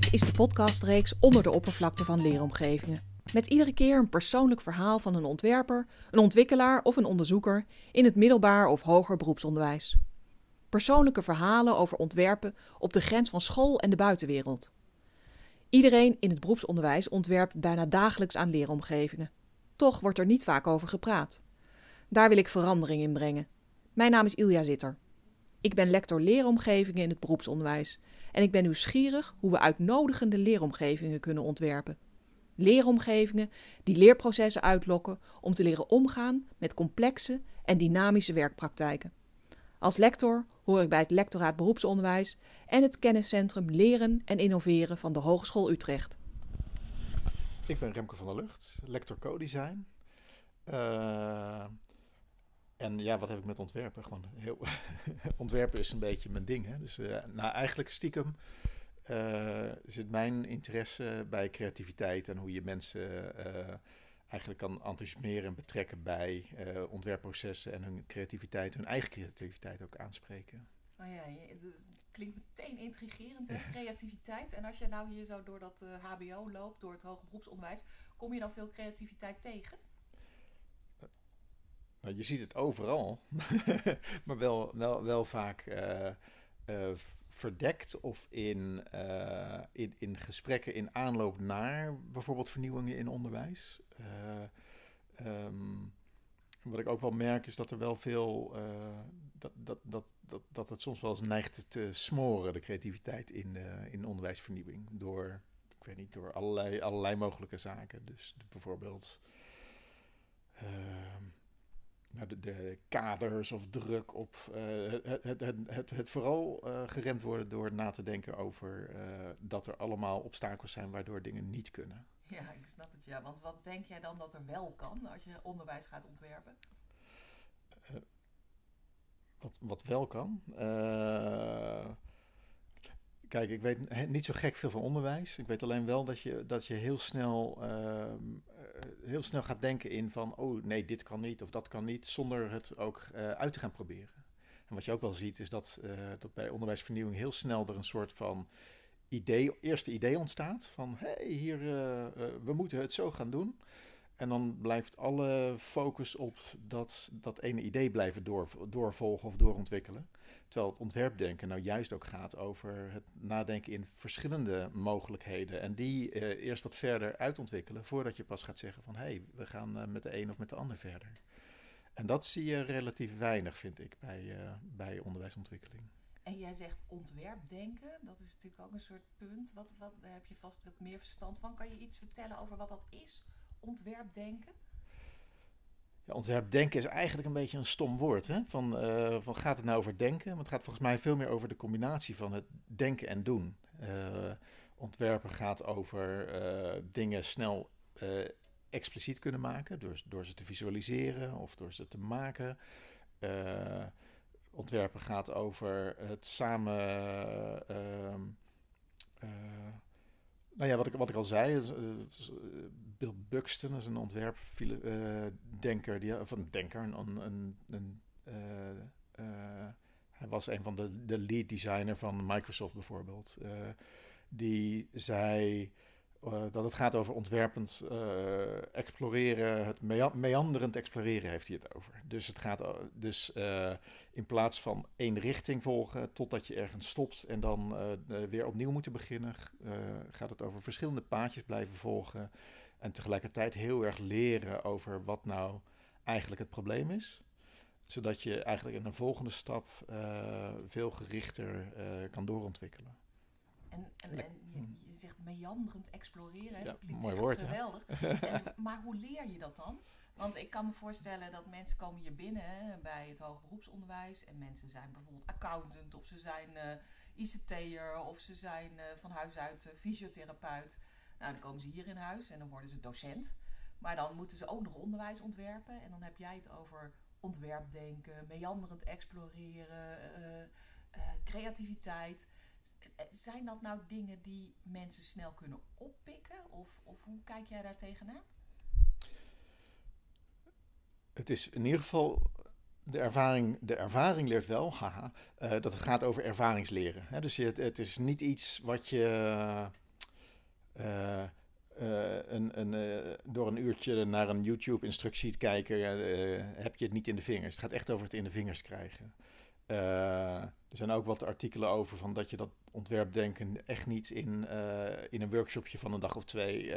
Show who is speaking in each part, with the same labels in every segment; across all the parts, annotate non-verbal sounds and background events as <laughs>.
Speaker 1: Dit is de podcastreeks Onder de oppervlakte van leeromgevingen. Met iedere keer een persoonlijk verhaal van een ontwerper, een ontwikkelaar of een onderzoeker in het middelbaar of hoger beroepsonderwijs. Persoonlijke verhalen over ontwerpen op de grens van school en de buitenwereld. Iedereen in het beroepsonderwijs ontwerpt bijna dagelijks aan leeromgevingen. Toch wordt er niet vaak over gepraat. Daar wil ik verandering in brengen. Mijn naam is Ilja Zitter. Ik ben lector leeromgevingen in het beroepsonderwijs en ik ben nieuwsgierig hoe we uitnodigende leeromgevingen kunnen ontwerpen. Leeromgevingen die leerprocessen uitlokken om te leren omgaan met complexe en dynamische werkpraktijken. Als lector hoor ik bij het lectoraat beroepsonderwijs en het kenniscentrum Leren en Innoveren van de Hogeschool Utrecht.
Speaker 2: Ik ben Remke van der Lucht, lector co-design. Uh, en ja, wat heb ik met ontwerpen? Gewoon heel <laughs> ontwerpen is een beetje mijn ding. Hè? Dus uh, nou, eigenlijk stiekem uh, zit mijn interesse bij creativiteit en hoe je mensen uh, eigenlijk kan enthousiasmeren en betrekken bij ontwerpprocessen en hun creativiteit, hun eigen creativiteit ook aanspreken.
Speaker 1: Oh ja, dat klinkt meteen intrigerend, hè? creativiteit. En als je nou hier zo door dat HBO loopt, door het hoger beroepsonderwijs, kom je dan veel creativiteit tegen?
Speaker 2: Nou, je ziet het overal, <laughs> maar wel, wel, wel vaak uh, verdekt of in, uh, in, in gesprekken in aanloop naar bijvoorbeeld vernieuwingen in onderwijs. Um, wat ik ook wel merk is dat er wel veel, dat, dat, dat, dat, dat het soms wel eens neigt te smoren, de creativiteit in, in onderwijsvernieuwing. Door, ik weet niet, door allerlei, allerlei mogelijke zaken. Dus bijvoorbeeld ehm, nou, de, de, kaders of druk op uh, het, het, het, het, vooral uh, geremd worden door na te denken over uh, dat er allemaal obstakels zijn waardoor dingen niet kunnen.
Speaker 1: Ja, ik snap het ja. Want wat denk jij dan dat er wel kan als je onderwijs gaat ontwerpen?
Speaker 2: wat, wat wel kan? Kijk, ik weet niet zo gek veel van onderwijs. Ik weet alleen wel dat je, dat je heel, snel, uh, heel snel gaat denken in van... oh nee, dit kan niet of dat kan niet... zonder het ook uh, uit te gaan proberen. En wat je ook wel ziet is dat, uh, dat bij onderwijsvernieuwing heel snel er een soort van idee, eerste idee ontstaat. Van hé, hey, hier, we moeten het zo gaan doen. En dan blijft alle focus op dat, dat ene idee blijven door, doorvolgen of doorontwikkelen. Terwijl het ontwerpdenken nou juist ook gaat over het nadenken in verschillende mogelijkheden. En die uh, eerst wat verder uitontwikkelen voordat je pas gaat zeggen van hé, hey, we gaan uh, met de een of met de ander verder. En dat zie je relatief weinig, vind ik, bij, uh, bij onderwijsontwikkeling.
Speaker 1: En jij zegt ontwerpdenken, dat is natuurlijk ook een soort punt. Wat, wat, daar heb je vast wat meer verstand van. Kan je iets vertellen over wat dat is, ontwerpdenken?
Speaker 2: Ja, ontwerpdenken is eigenlijk een beetje een stom woord. Hè? Van, uh, van gaat het nou over denken? Maar het gaat volgens mij veel meer over de combinatie van het denken en doen. Uh, ontwerpen gaat over uh, dingen snel expliciet kunnen maken, door, door ze te visualiseren of door ze te maken. ontwerpen gaat over het samen nou ja, wat ik, wat ik al zei, is, uh, Bill Buxton is een ontwerpdenker, uh, die, een denker, een, een, een hij was een van de, de lead designer van Microsoft bijvoorbeeld. die zei uh, dat het gaat over ontwerpend uh, exploreren, het meanderend exploreren heeft hij het over. Dus het gaat dus uh, in plaats van één richting volgen totdat je ergens stopt en dan weer opnieuw moeten beginnen, gaat het over verschillende paadjes blijven volgen en tegelijkertijd heel erg leren over wat nou eigenlijk het probleem is. Zodat je eigenlijk in een volgende stap veel gerichter kan doorontwikkelen.
Speaker 1: En, en, en je, je, zegt meanderend exploreren, hè?
Speaker 2: Ja,
Speaker 1: dat klinkt
Speaker 2: mooi woord,
Speaker 1: geweldig. <laughs> En, maar hoe leer je dat dan? Want ik kan me voorstellen dat mensen komen hier binnen hè, bij het hoger beroepsonderwijs en mensen zijn bijvoorbeeld accountant of ze zijn uh, ICT'er of ze zijn uh, van huis uit uh, fysiotherapeut. Nou, dan komen ze hier in huis en dan worden ze docent. Maar dan moeten ze ook nog onderwijs ontwerpen en dan heb jij het over ontwerpdenken, meanderend exploreren, creativiteit. Zijn dat nou dingen die mensen snel kunnen oppikken? Of, of hoe kijk jij daar tegenaan?
Speaker 2: Het is in ieder geval de ervaring, de ervaring leert wel, haha, uh, dat het gaat over ervaringsleren. Hè? Dus het, is niet iets wat je een, een, eh, door een uurtje naar een YouTube-instructie te kijken, eh, heb je het niet in de vingers. Het gaat echt over het in de vingers krijgen. Eh, er zijn ook wat artikelen over van dat je dat ontwerpdenken echt niet in, in een workshopje van een dag of twee.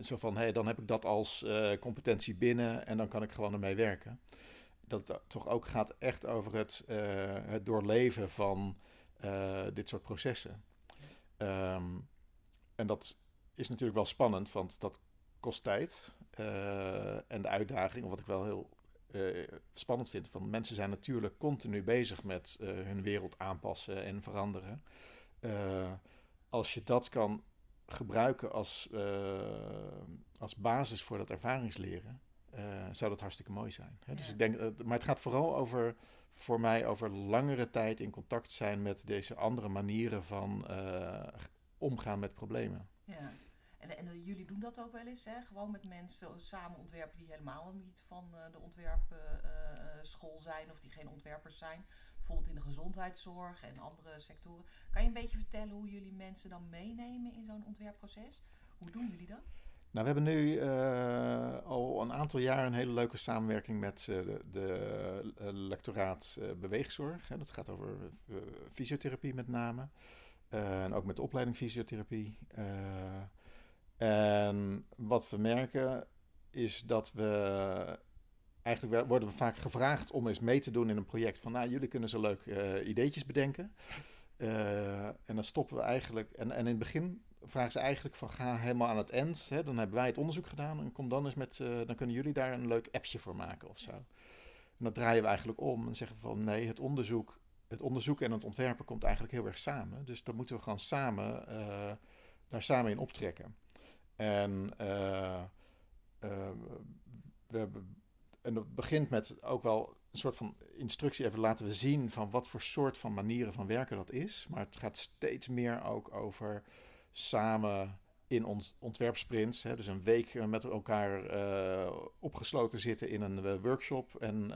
Speaker 2: zo van hé, hey, dan heb ik dat als competentie binnen en dan kan ik gewoon ermee werken. Dat het toch ook gaat echt over het, het doorleven van dit soort processen. Ehm, en dat is natuurlijk wel spannend, want dat kost tijd. En de uitdaging, wat ik wel heel uh, spannend vind, van mensen zijn natuurlijk continu bezig met uh, hun wereld aanpassen en veranderen. als je dat kan gebruiken als, als basis voor dat ervaringsleren, zou dat hartstikke mooi zijn. Hè? Dus ik denk, maar het gaat vooral over, voor mij over langere tijd in contact zijn met deze andere manieren van omgaan met problemen.
Speaker 3: Ja. En, en jullie doen dat ook wel eens, hè? gewoon met mensen samen ontwerpen die helemaal niet van uh, de ontwerpschool uh, zijn of die geen ontwerpers zijn. Bijvoorbeeld in de gezondheidszorg en andere sectoren. Kan je een beetje vertellen hoe jullie mensen dan meenemen in zo'n ontwerpproces? Hoe doen jullie dat?
Speaker 2: Nou, we hebben nu al een aantal jaar een hele leuke samenwerking met uh, de, lectoraat beweegzorg. Hè. Dat gaat over fysiotherapie met name. en ook met de opleiding fysiotherapie. En wat we merken is dat we eigenlijk worden we vaak gevraagd om eens mee te doen in een project. Van nou, jullie kunnen zo leuk uh, ideetjes bedenken. Uh, en dan stoppen we eigenlijk. En, en in het begin vragen ze eigenlijk van ga helemaal aan het eind. Hè, dan hebben wij het onderzoek gedaan. En kom dan eens met. Uh, dan kunnen jullie daar een leuk appje voor maken of zo. En dat draaien we eigenlijk om en zeggen van nee, het onderzoek. Het onderzoeken en het ontwerpen komt eigenlijk heel erg samen. Dus dan moeten we gewoon samen daar samen in optrekken. En, uh, we hebben, en dat begint met ook wel een soort van instructie even laten we zien van wat voor soort van manieren van werken dat is. Maar het gaat steeds meer ook over samen in ons ontwerpsprints. Hè, dus een week met elkaar uh, opgesloten zitten in een workshop en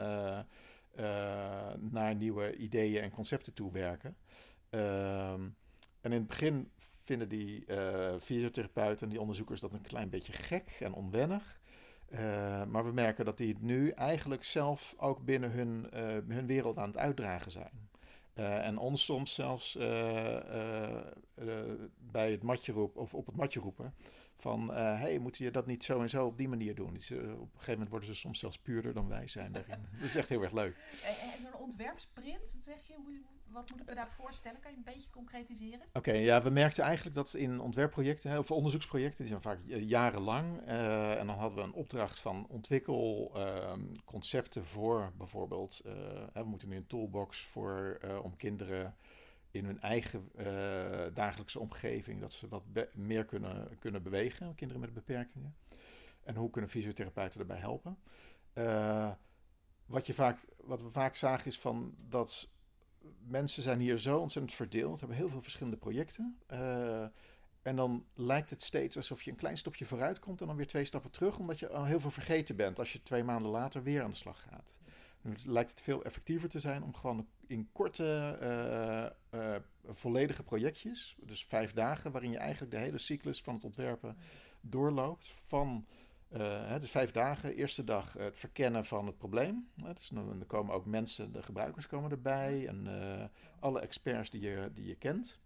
Speaker 2: naar nieuwe ideeën en concepten toe werken. Ehm, en in het begin vinden die uh, fysiotherapeuten en die onderzoekers dat een klein beetje gek en onwennig. Uh, maar we merken dat die het nu eigenlijk zelf ook binnen hun, uh, hun wereld aan het uitdragen zijn. en ons soms zelfs bij het matje roepen of op het matje roepen van hé, hey, moet je dat niet zo en zo op die manier doen? Dus, op een gegeven moment worden ze soms zelfs puurder dan wij zijn daarin. <laughs> dat is echt heel erg leuk.
Speaker 3: En, zo'n ontwerpsprint, zeg je, hoe, wat moet ik me daar voorstellen? Kan je een beetje concretiseren?
Speaker 2: Oké, ja, we merkten eigenlijk dat in ontwerpprojecten, of onderzoeksprojecten, die zijn vaak jarenlang. En dan hadden we een opdracht van ontwikkel uh, concepten voor bijvoorbeeld. We moeten nu een toolbox voor eh, om kinderen in hun eigen dagelijkse omgeving, dat ze wat meer kunnen, kunnen bewegen, kinderen met beperkingen. En hoe kunnen fysiotherapeuten daarbij helpen? wat, je vaak, wat we vaak zagen is van dat mensen zijn hier zo ontzettend verdeeld, hebben heel veel verschillende projecten. Uh, en dan lijkt het steeds alsof je een klein stapje vooruit komt en dan weer twee stappen terug, omdat je al heel veel vergeten bent als je twee maanden later weer aan de slag gaat. Nu lijkt het veel effectiever te zijn om gewoon in korte, uh, uh, volledige projectjes, dus vijf dagen, waarin je eigenlijk de hele cyclus van het ontwerpen doorloopt. Van uh, het is vijf dagen. Eerste dag het verkennen van het probleem. dus dan, komen ook mensen, de gebruikers komen erbij en alle experts die je, die je kent.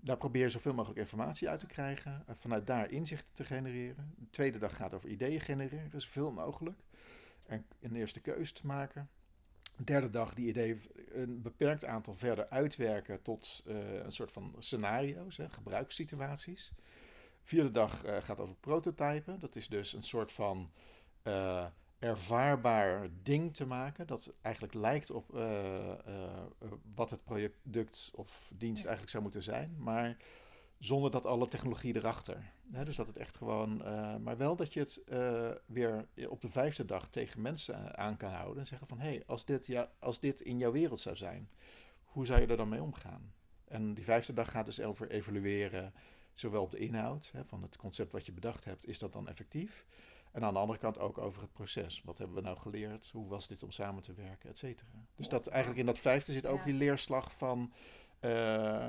Speaker 2: Daar probeer je zoveel mogelijk informatie uit te krijgen. vanuit daar inzichten te genereren. De tweede dag gaat over ideeën genereren, zoveel mogelijk. En een eerste keus te maken. De derde dag die ideeën een beperkt aantal verder uitwerken tot een soort van scenario's, hè, gebruikssituaties. Vierde dag uh, gaat over prototypen. Dat is dus een soort van uh, ervaarbaar ding te maken. Dat eigenlijk lijkt op wat het product of dienst eigenlijk zou moeten zijn. Maar zonder dat alle technologie erachter. dus dat het echt gewoon. maar wel dat je het weer op de vijfde dag tegen mensen aan kan houden. En zeggen van hé, hey, als, dit ja, als dit in jouw wereld zou zijn, hoe zou je er dan mee omgaan? En die vijfde dag gaat dus over evalueren Zowel op de inhoud hè, van het concept wat je bedacht hebt, is dat dan effectief? En aan de andere kant ook over het proces. Wat hebben we nou geleerd? Hoe was dit om samen te werken, et cetera. Dus dat eigenlijk in dat vijfde zit ook die leerslag van... Uh,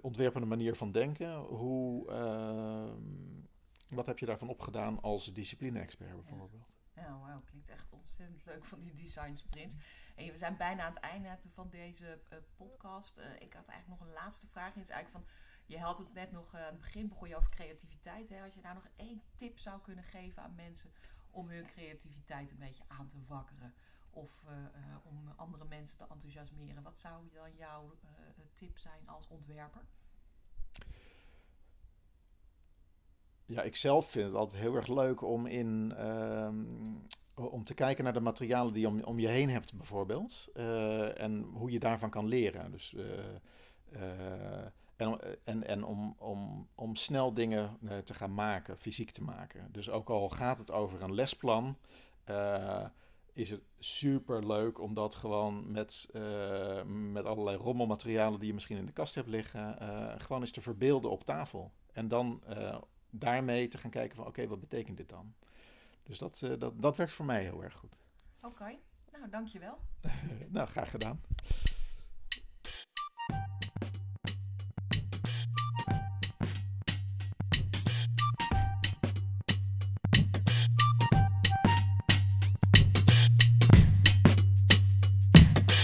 Speaker 2: ontwerpende manier van denken. Hoe, ehm, wat heb je daarvan opgedaan als discipline-expert bijvoorbeeld?
Speaker 1: Ja, wauw, klinkt echt ontzettend leuk van die design sprints. En we zijn bijna aan het einde van deze uh, podcast. Uh, ik had eigenlijk nog een laatste vraag. eigenlijk van, je had het net nog aan het begin begon je over creativiteit. Hè? Als je daar nog één tip zou kunnen geven aan mensen om hun creativiteit een beetje aan te wakkeren. Of om andere mensen te enthousiasmeren. Wat zou dan jouw tip zijn als ontwerper?
Speaker 2: Ja, ik zelf vind het altijd heel erg leuk om in. Ehm, om te kijken naar de materialen die je om, om je heen hebt, bijvoorbeeld. En hoe je daarvan kan leren. Dus, en en, en om, om, om snel dingen te gaan maken, fysiek te maken. Dus ook al gaat het over een lesplan is het super leuk om dat gewoon met, uh, met allerlei rommelmaterialen die je misschien in de kast hebt liggen, uh, gewoon eens te verbeelden op tafel. En dan uh, daarmee te gaan kijken van oké, okay, wat betekent dit dan? Dus dat, dat, dat werkt voor mij heel erg goed.
Speaker 1: Oké, okay. nou dankjewel. <laughs>
Speaker 2: nou, graag gedaan.